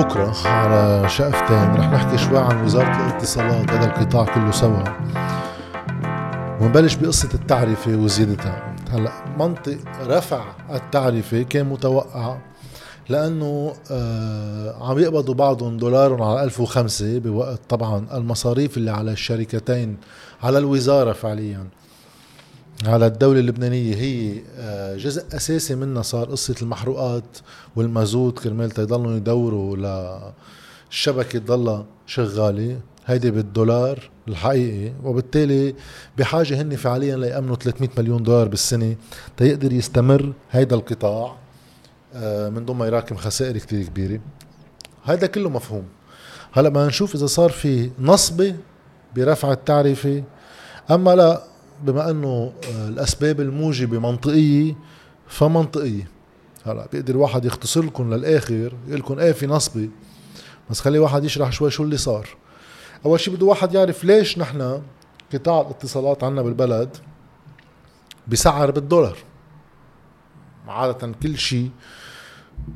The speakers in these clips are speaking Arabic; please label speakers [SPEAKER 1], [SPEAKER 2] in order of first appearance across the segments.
[SPEAKER 1] بكرة. على شقفتين رح نحكي شوي عن وزارة الاتصالات هذا القطاع كله سوا. ونبلش بقصة التعرفة وزيادتها هلا منطق رفع التعرفة كان متوقع لأنه آه عم يقبضوا بعضهم دولار على 1005 بوقت طبعا. المصاريف اللي على الشركتين على الوزارة فعليا. على الدولة اللبنانية هي آه جزء أساسي منها صار قصة المحروقات والمازوت كرمال تيضلوا يدوروا للشبكة تضلها شغالة هيدي بالدولار الحقيقي. وبالتالي بحاجة هن فعليا ليأمنوا 300 مليون دولار بالسنة تيقدر يستمر هيدا القطاع آه، من دون ما يراكم خسائر كتير كبيرة. هذا كله مفهوم. هلأ بدنا نشوف إذا صار في نصبه برفع التعرفة. أما لا بما انه آه، الاسباب الموجبة منطقية فمنطقية. هلا بيقدر واحد يختصر لكم للآخر يقول لكم إيه في نصبة؟ بس خلي واحد يشرح شوي شو اللي صار. أول شيء بده واحد يعرف ليش نحن قطاع الاتصالات عنا بالبلد بسعر بالدولار. عادة كل شيء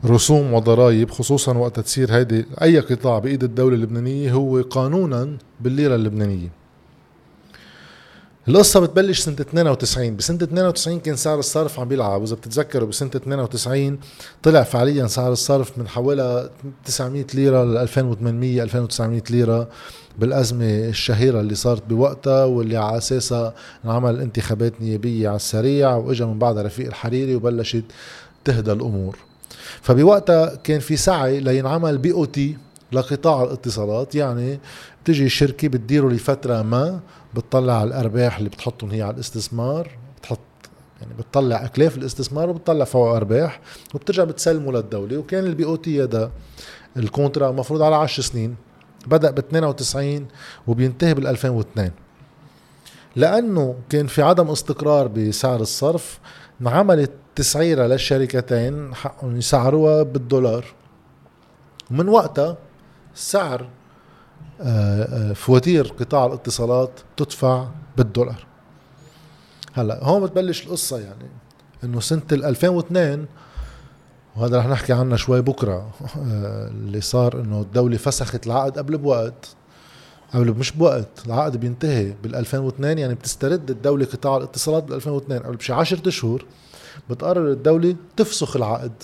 [SPEAKER 1] رسوم وضرائب خصوصا وقت تصير هيدي أي قطاع بإيد الدولة اللبنانية هو قانونا بالليرة اللبنانية. القصة بتبلش سنة 92 بسنة 92 كان سعر الصرف عم بيلعب. وإذا بتتذكروا بسنة 92 طلع فعليا سعر الصرف من حوالي 900 ليرة ل 2800 2900 ليرة بالأزمة الشهيرة اللي صارت بوقتها واللي على أساسها انعمل انتخابات نيابية على السريع وإجا من بعدها رفيق الحريري وبلشت تهدى الأمور. فبوقتها كان في سعي لينعمل بي أو تي لقطاع الاتصالات يعني بتجي الشركة بتديره لفترة ما بتطلع على الأرباح اللي بتحطهم هي على الاستثمار بتحط يعني بتطلع أكلاف الاستثمار وبتطلع فوق أرباح وبترجع بتسلمه للدولة. وكان ال BOT هذا ال contrat المفروض على 10 سنين بدأ ب 92 وبينتهي بال 2002 لأنه كان في عدم استقرار بسعر الصرف انعملت تسعيرة للشركتين حقهم يسعروها بالدولار. ومن وقتها سعر فواتير قطاع الاتصالات تدفع بالدولار. هلا هون بتبلش القصة يعني إنه سنة 2002 وهذا رح نحكي عنه شوي بكرة آه، اللي صار إنه الدولة فسخت العقد قبل بوقت قبل مش بوقت العقد بينتهي بال 2002 يعني بتسترد الدولة قطاع الاتصالات بال 2002 قبل بشي 10 اشهر بتقرر الدولة تفسخ العقد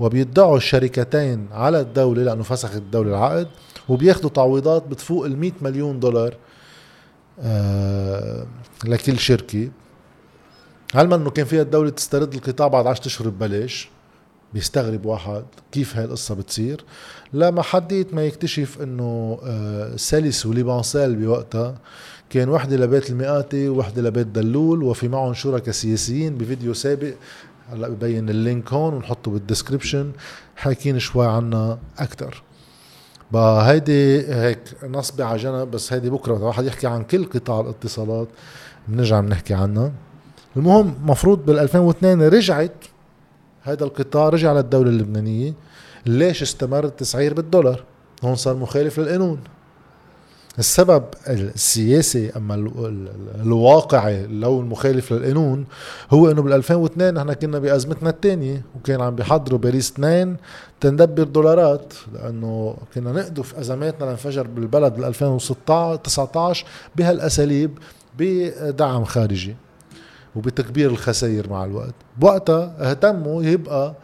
[SPEAKER 1] وبيدعوا الشركتين على الدولة لأنه فسخت الدولة العقد وبياخدوا تعويضات بتفوق ال 100 مليون دولار آه لكل شركة. علما إنه كان فيها الدولة تسترد القطاع بعد 10 أشهر ببلاش بيستغرب واحد كيف هاي القصة بتصير. لما حديت ما يكتشف إنه آه سلس وليبانسال بوقتها كان وحدة لبيت المئاتي ووحدة لبيت دلول وفي معهم شركاء سياسيين بفيديو سابق. هلأ ببين ال link هون ونحطه بال description حاكين شوي عنا أكثر هيدي هيك نصبي على جنب بس هيدي بكرة واحد يحكي عن كل قطاع الاتصالات بنرجع بنحكي عنها. المهم مفروض بال 2002 رجعت هذا القطاع رجع للدولة اللبنانية. ليش استمر التسعير بالدولار. هون صار مخالف للقانون. السبب السياسي أما الواقعي لو المخالف للقانون هو إنه بال 2002 نحن كنا بأزمتنا الثانية وكان عم بيحضروا باريس 2 تندبر دولارات لأنه كنا نقدف أزماتنا لانفجر بالبلد بال 2016 19 بهالأساليب بدعم خارجي وبتكبير الخسائر مع الوقت. بوقتها اهتموا يبقى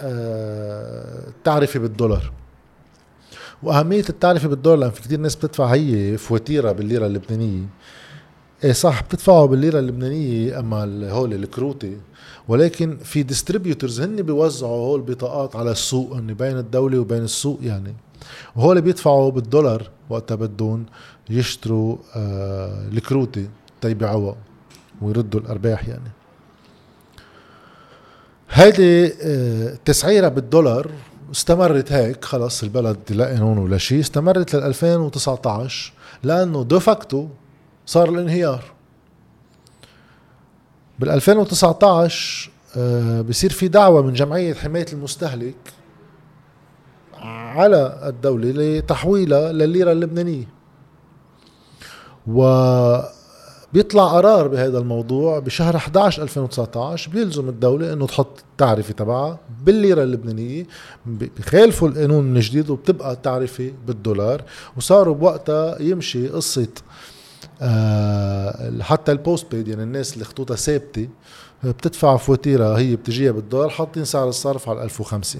[SPEAKER 1] آه تعرفي بالدولار. وأهمية التعرفة بالدولار لأن في كثير ناس بتدفع هي فواتيره بالليرة اللبنانية. إيه صح بتدفعوا بالليرة اللبنانية أما هول الكروتي ولكن في distributors هن بيوزعوا هول البطاقات على السوق هن بين الدولة وبين السوق يعني. وهول بيدفعوا بالدولار وقتها بدهم يشتروا آه الكروتي تيبيعوها ويردوا الأرباح يعني. هيدي آه بالدولار استمرت هيك خلص البلد لا قانون ولا شيء استمرت لل 2019 لأنه دوفاكتو صار الانهيار. بال 2019 آه، بصير في دعوة من جمعية حماية المستهلك على الدولة لتحويلها للليره اللبنانية. و بيطلع قرار بهذا الموضوع بشهر 11 2019 بيلزم الدولة إنه تحط التعرفة تبعها بالليرة اللبنانية بخالفوا القانون الجديد وبتبقى التعرفة بالدولار. وصاروا بوقتها يمشي قصة آه حتى ال postpaid يعني الناس اللي خطوطها ثابتة بتدفع فواتيرها هي بتجيها بالدولار حاطين سعر الصرف على 1005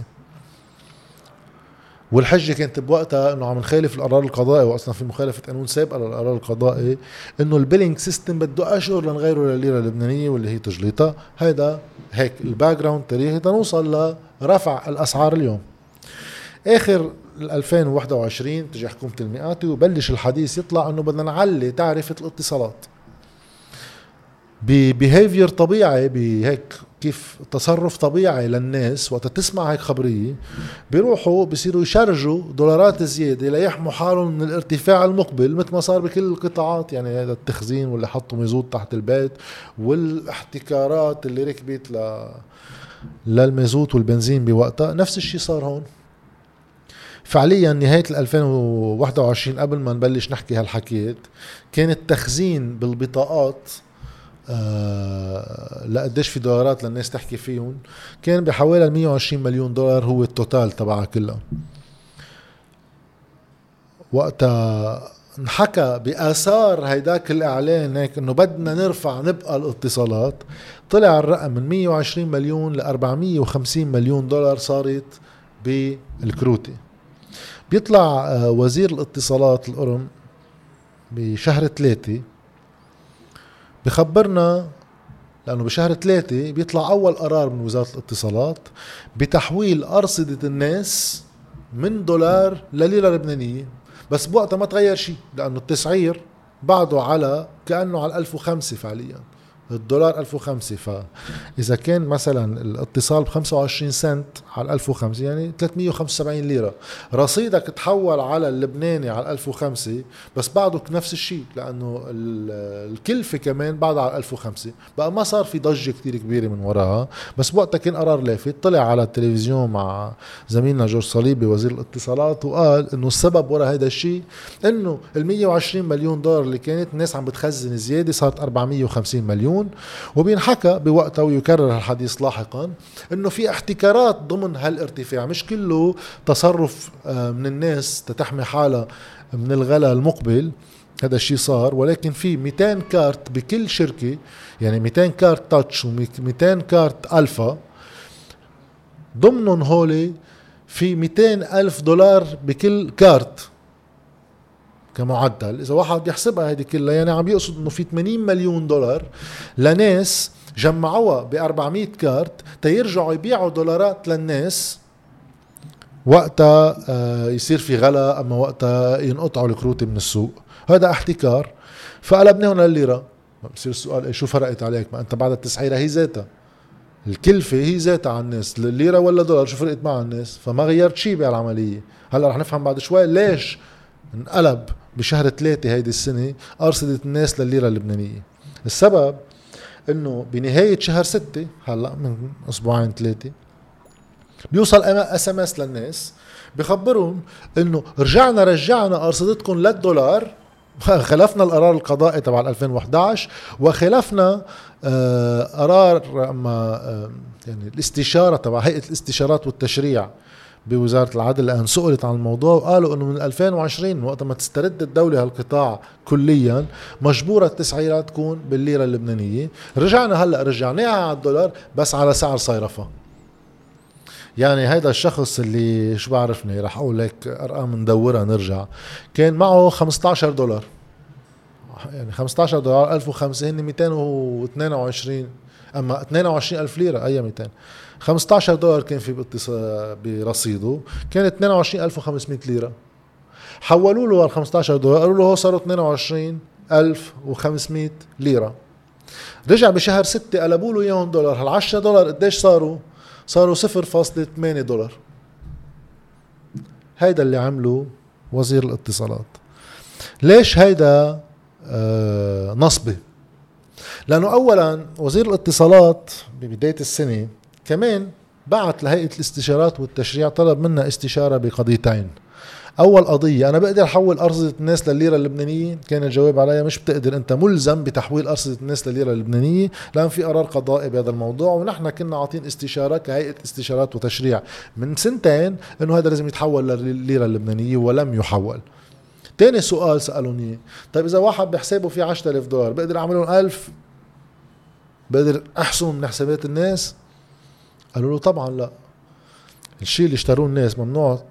[SPEAKER 1] والحجة كانت بوقتها إنه عم نخالف القرار القضائي واصلا في مخالفة قانون سابقه للقرار القضائي إنه ال billing system بده أشهر لنغيره للليرة اللبنانية واللي هي تجليطة. هيدا هيك ال background تاريخي تنوصل لرفع الأسعار اليوم. آخر 2021 تجي حكومة الميقاتي وبلش الحديث يطلع إنه بدنا نعلي تعرفة الاتصالات. ب behavior طبيعي بهيك كيف تصرف طبيعي للناس وقت تسمع هيك خبرية بيروحوا بصيروا يشرجوا دولارات زيادة ليحموا حالهم من الارتفاع المقبل مثل ما صار بكل القطاعات. يعني هذا التخزين واللي حطوا ميزوت تحت البيت والاحتكارات اللي ركبت ل للمازوت والبنزين بوقتها نفس الشيء صار هون. فعليا نهاية 2021 قبل ما نبلش نحكي هالحكيات كان التخزين بالبطاقات آه لقديش في دولارات للناس تحكي فيهم كان بحوالي 120 مليون دولار هو التوتال تبعها كلها. وقتها انحكى بآثار هيداك الإعلان هيك إنه بدنا نرفع نبقى الاتصالات. طلع الرقم من 120 مليون ل 450 مليون دولار صارت بالكروتي. بيطلع آه، وزير الاتصالات القرم بشهر ثلاثة بخبرنا لأنه بشهر ثلاثة بيطلع أول قرار من وزارة الاتصالات بتحويل أرصدة الناس من دولار لليرة لبنانية. بس بوقتها ما تغير شيء لأنه التسعير بعده على كأنه على 1005 فعليا. الدولار 1005 فاذا كان مثلا الاتصال ب 25 سنت على 1005 يعني 375 ليرة. رصيدك تحول على اللبناني على 1005 بس بعده نفس الشيء لأنه الكلفة كمان بعدها على 1005 بقى ما صار في ضجة كثير كبيرة من وراها بس بوقتها كان قرار لافت طلع على التلفزيون مع زميلنا جورج صليبي وزير الاتصالات وقال إنه السبب ورا هذا الشيء إنه ال 120 مليون دولار اللي كانت الناس عم بتخزن زيادة صارت 450 مليون. يعلمون. وبينحكى بوقتها ويكرر الحديث لاحقا إنه في احتكارات ضمن هالارتفاع. مش كله تصرف آه، من الناس تتحمي حالها من الغلاء المقبل. هذا الشيء صار. ولكن في 200 كارت بكل شركة يعني 200 كارت تاتش و200 كارت ألفا ضمنهم هولي في 200 ألف دولار بكل كارت. كمعدل. إذا واحد يحسبها هذه كلها يعني عم يقصد إنه في 80 مليون دولار لناس جمعوها ب 400 كارت تيرجعوا يبيعوا دولارات للناس وقتها آه، يصير في غلا أما وقتها ينقطعوا الكروت من السوق. هذا احتكار. فقلبناهم للليره بصير السؤال إيه شو فرقت عليك؟ ما أنت بعد التسعيره هي ذاتها. الكلفة هي ذاتها على الناس. الليرة ولا دولار شو فرقت مع الناس؟ فما غيرت شيء بهالعملية. هلأ رح نفهم بعد شوي ليش انقلب بشهر ثلاثة هيدي السنة أرصدة الناس للليرة اللبنانية. السبب إنه بنهاية شهر ستة هلأ من أسبوعين ثلاثة بيوصل SMS للناس بخبرهم إنه رجعنا رجعنا أرصدتكم للدولار خلفنا القرار القضائي تبع 2011 وخلفنا آه، قرار أما آه، يعني الاستشارة تبع هيئة الاستشارات والتشريع. بوزارة العدل الآن سئلت عن الموضوع وقالوا أنه من 2020 وقت ما تسترد الدولة هالقطاع كليا مجبورة التسعيرات تكون بالليرة اللبنانية. رجعنا هلأ رجعناها على الدولار بس على سعر صيرفة يعني هيدا الشخص اللي شو بعرفني رح أقول لك أرقام ندورها نرجع. كان معه 15 دولار. يعني 15 دولار 1005 هن 222 أما 22 ألف ليرة أي 200 15 دولار كان في برصيده كانت 22500 ليرة. حولوا له ال 15 دولار قالوا له هو صاروا 22500 ليرة. رجع بشهر 6 قلبوا له إياهم دولار. هال 10 دولار قديش صاروا؟ صاروا 0.8 دولار. هيدا اللي عمله وزير الاتصالات. ليش هيدا آه نصبة؟ لأنه اولا وزير الاتصالات ببداية السنة كمان بعت لهيئة الاستشارات والتشريع طلب منا استشارة بقضيتين. أول قضية أنا بقدر أحول أرصدة الناس للليره اللبنانية؟ كان الجواب عليها مش بتقدر أنت ملزم بتحويل أرصدة الناس للليره اللبنانية لأن في قرار قضائي بهذا الموضوع ونحن كنا عاطين استشارة كهيئة استشارات وتشريع من سنتين إنه هذا لازم يتحول للليره اللبنانية ولم يحول. تاني سؤال سألوني طيب إذا واحد بحسابه في 10000 دولار بقدر أعملهم 1000 بقدر أحسن من حسابات الناس؟ قالوا له طبعا لا. الشيء اللي اشتروه الناس ممنوع.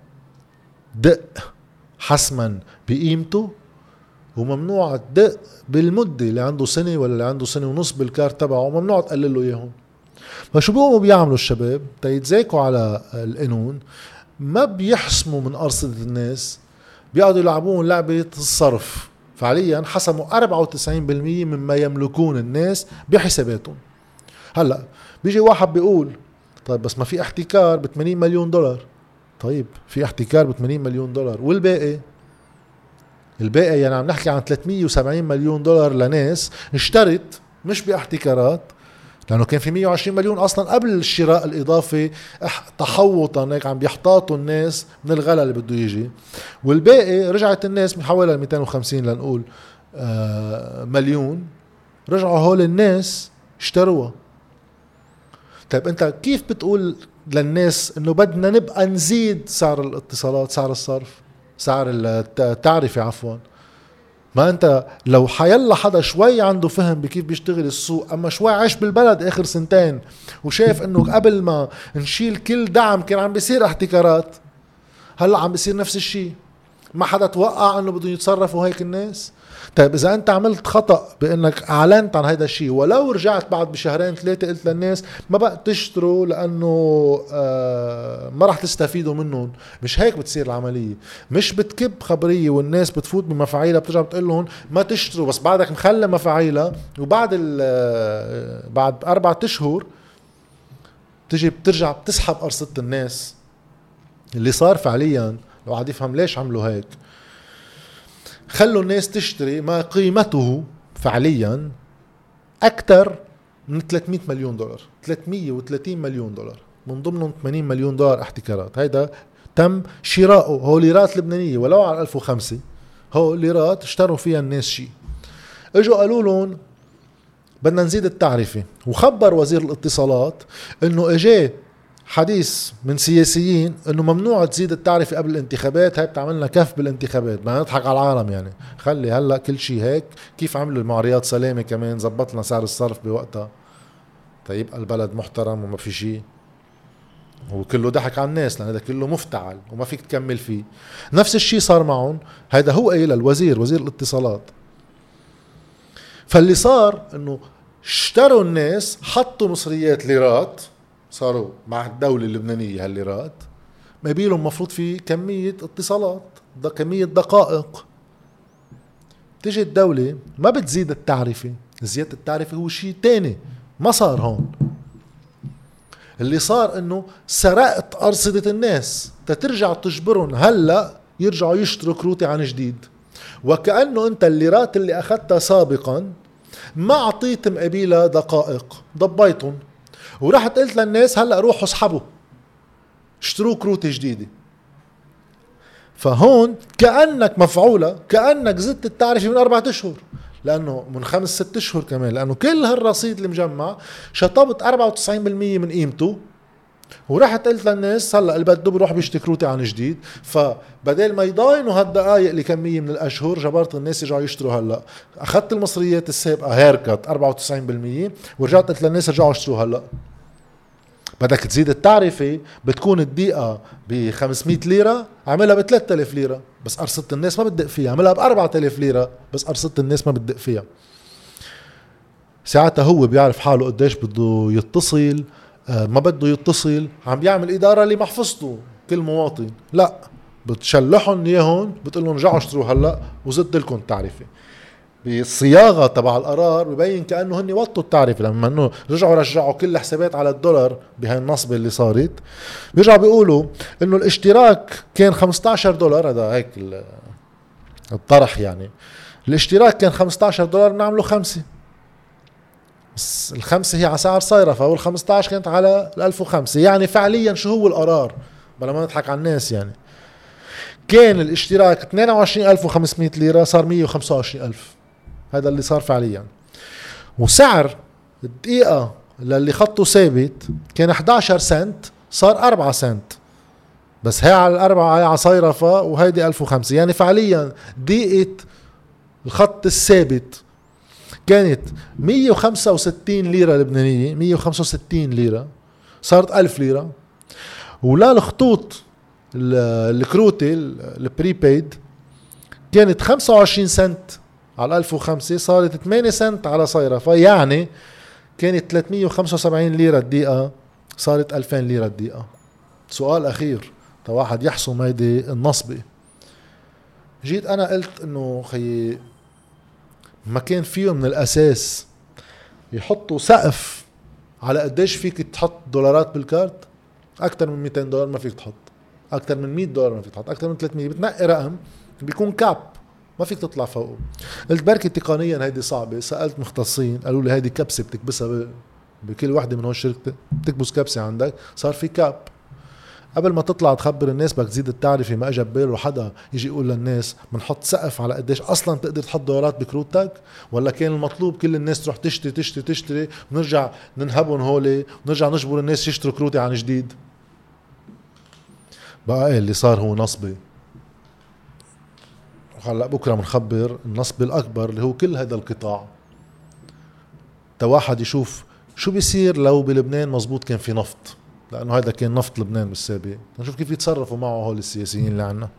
[SPEAKER 1] دق حسما بقيمته وممنوع تدق بالمدة اللي عنده سنة ولا اللي عنده سنة ونص بالكارت تبعه ممنوع تقلل له إياهم. فشو بيقوموا بيعملوا الشباب؟ تيتذاكوا على القانون. ما بيحسموا من أرصدة الناس. بيقعدوا يلعبون لعبة الصرف. فعليا حسموا 94% مما يملكون الناس بحساباتهم. هلأ بيجي واحد بيقول طيب بس ما في احتكار ب 80 مليون دولار. طيب في احتكار ب 80 مليون دولار. والباقي؟ الباقي يعني عم نحكي عن 370 مليون دولار لناس اشترت مش باحتكارات لأنه كان في 120 مليون أصلا قبل الشراء الإضافي تحوطا هيك عم بيحتاطوا الناس من الغلا اللي بده يجي. والباقي رجعت الناس من حوالي 250 لنقول آه مليون. رجعوا هول الناس اشتروها. طيب أنت كيف بتقول للناس إنه بدنا نبقى نزيد سعر الاتصالات سعر الصرف سعر التعرفة عفوا؟ ما انت لو حيلا حدا شوي عنده فهم بكيف بيشتغل السوق أما شوي عاش بالبلد آخر سنتين وشايف إنه قبل ما نشيل كل دعم كان عم بيصير احتكارات. هلأ عم بيصير نفس الشيء ما حدا توقع إنه بدهم يتصرفوا هيك الناس. طيب إذا أنت عملت خطأ بإنك أعلنت عن هذا الشيء ولو رجعت بعد بشهرين ثلاثة قلت للناس ما بقى تشتروا لأنه آه ما راح تستفيدوا منهم. مش هيك بتصير العملية. مش بتكب خبرية والناس بتفوت بمفاعيلها بترجع بتقول لهم ما تشتروا بس بعدك مخلى مفاعيلها وبعد آه، بعد أربعة أشهر بتجي بترجع بتسحب ارصده الناس. اللي صار فعليا لو عاد يفهم ليش عملوا هيك. خلوا الناس تشتري ما قيمته فعليا أكثر من 300 مليون دولار. 330 مليون دولار. من ضمنهم 80 مليون دولار احتكارات. هيدا تم شراؤه. هو ليرات لبنانية ولو على 1005 هو ليرات اشتروا فيها الناس شيء. إجوا قالوا لهم بدنا نزيد التعرفة. وخبر وزير الاتصالات إنه اجاه حديث من سياسيين إنه ممنوع تزيد التعرفة قبل الانتخابات هاي بتعملنا كف بالانتخابات بدنا نضحك على العالم يعني. خلي هلأ كل شيء هيك كيف عملوا مع رياض سلامة كمان زبط لنا سعر الصرف بوقتها. تيبقى البلد محترم وما في شيء وكله ضحك على الناس لأن هذا كله مفتعل وما فيك تكمل فيه. نفس الشيء صار معهم هذا هو قايل الوزير وزير الاتصالات. فاللي صار إنه اشتروا الناس حطوا مصريات ليرات صاروا مع الدولة اللبنانية هالليرات ما بيلهم مفروض في كمية اتصالات كمية دقائق. تجي الدولة ما بتزيد التعرفة زيادة التعرفة هو شيء تاني ما صار هون. اللي صار إنه سرقت أرصدة الناس تترجع تجبرهم هلأ يرجعوا يشتروا كروتي عن جديد. وكأنه أنت الليرات اللي أخذتها سابقا ما اعطيت مقابلها دقائق ضبيتهم. ورحت قلت للناس هلا روحوا اسحبوا. اشتروا كروت جديدة. فهون كأنك مفعولة كأنك زدت التعرفة من أربعة أشهر. لأنه من خمس ست أشهر كمان لأنه كل هالرصيد المجمع شطبت 94% من قيمته. ورحت قلت للناس هلا اللي بده بروح بيشتري عن جديد. فبدل ما يضاينوا هالدقائق لكميه من الأشهر جبرت الناس يرجعوا يشتروا هلا. أخذت المصريات السابقة هيركت 94% ورجعت قلت للناس رجعوا اشتروا هلا. بدك تزيد التعرفة بتكون الدقيقة ب 500 ليرة عملها ب 3000 ليرة. بس أرصدة الناس ما بتدق فيها عملها ب 4000 ليرة بس أرصدة الناس ما بتدق فيها. ساعتها هو بيعرف حاله قديش بده يتصل آه، ما بده يتصل عم بيعمل إدارة لمحفظته كل مواطن. لا بتشلحهم إياهم بتقول لهم رجعوا اشتروا هلأ وزدت لكم التعرفة. بالصياغه تبع القرار ببين كأنه هن وطوا التعرفه لما إنه رجعوا رجعوا كل الحسابات على الدولار بهاي النصبه اللي صارت بيرجعوا بيقولوا إنه الاشتراك كان 15 دولار هذا هيك الطرح يعني. الاشتراك كان 15 دولار بنعمله خمسة. بس الخمسة هي على سعر صيرفه وال 15 كانت على ال 1005 يعني فعليا شو هو القرار؟ بلا ما نضحك على الناس يعني. كان الاشتراك 22500 ليرة صار 125000 هذا اللي صار فعليا. وسعر الدقيقة للي خطه ثابت كان 11 سنت صار 4 سنت. بس هي على الأربعة هي على صيرفة وهيدي 1005 يعني فعليا دقيقة الخط الثابت كانت 165 ليرة لبنانية 165 ليرة صارت 1000 ليرة. ولا الخطوط الكروتي البريبيد كانت 25 سنت. على 1005 صارت 8 سنت على صيرفة يعني كانت 375 ليرة الدقيقة صارت 2000 ليرة الدقيقة. سؤال أخير واحد يحسم هيدي النصبة. جيت أنا قلت إنه خيي ما كان فيه من الأساس يحطوا سقف على قديش فيك تحط دولارات بالكارت؟ أكثر من 200 دولار ما فيك تحط. أكثر من 100 دولار ما فيك تحط. أكثر من 300 بتنقي رقم بيكون كاب. ما فيك تطلع فوقه قلت بركي تقنيا هيدي صعبة. سألت مختصين قالوا لي هيدي كبسة بتكبسها بكل وحدة من هون الشركة بتكبس كبسة عندك صار في كاب. قبل ما تطلع تخبر الناس بدك تزيد التعرفة ما اجى بباله حدا يجي يقول للناس بنحط سقف على قديش أصلا تقدر تحط دولارات بكروتك ولا كان المطلوب كل الناس تروح تشتري تشتري تشتري ونرجع ننهبهم هولي ونرجع نجبر الناس يشتروا كروتي عن جديد. بقى اللي صار هو نصبي؟ هلا بكرة بنخبر النصب الأكبر اللي هو كل هذا القطاع. تا واحد يشوف شو بيصير لو بلبنان مزبوط كان في نفط لأنه هذا كان نفط لبنان بالسابق. نشوف كيف يتصرفوا معه هول السياسيين اللي عنا.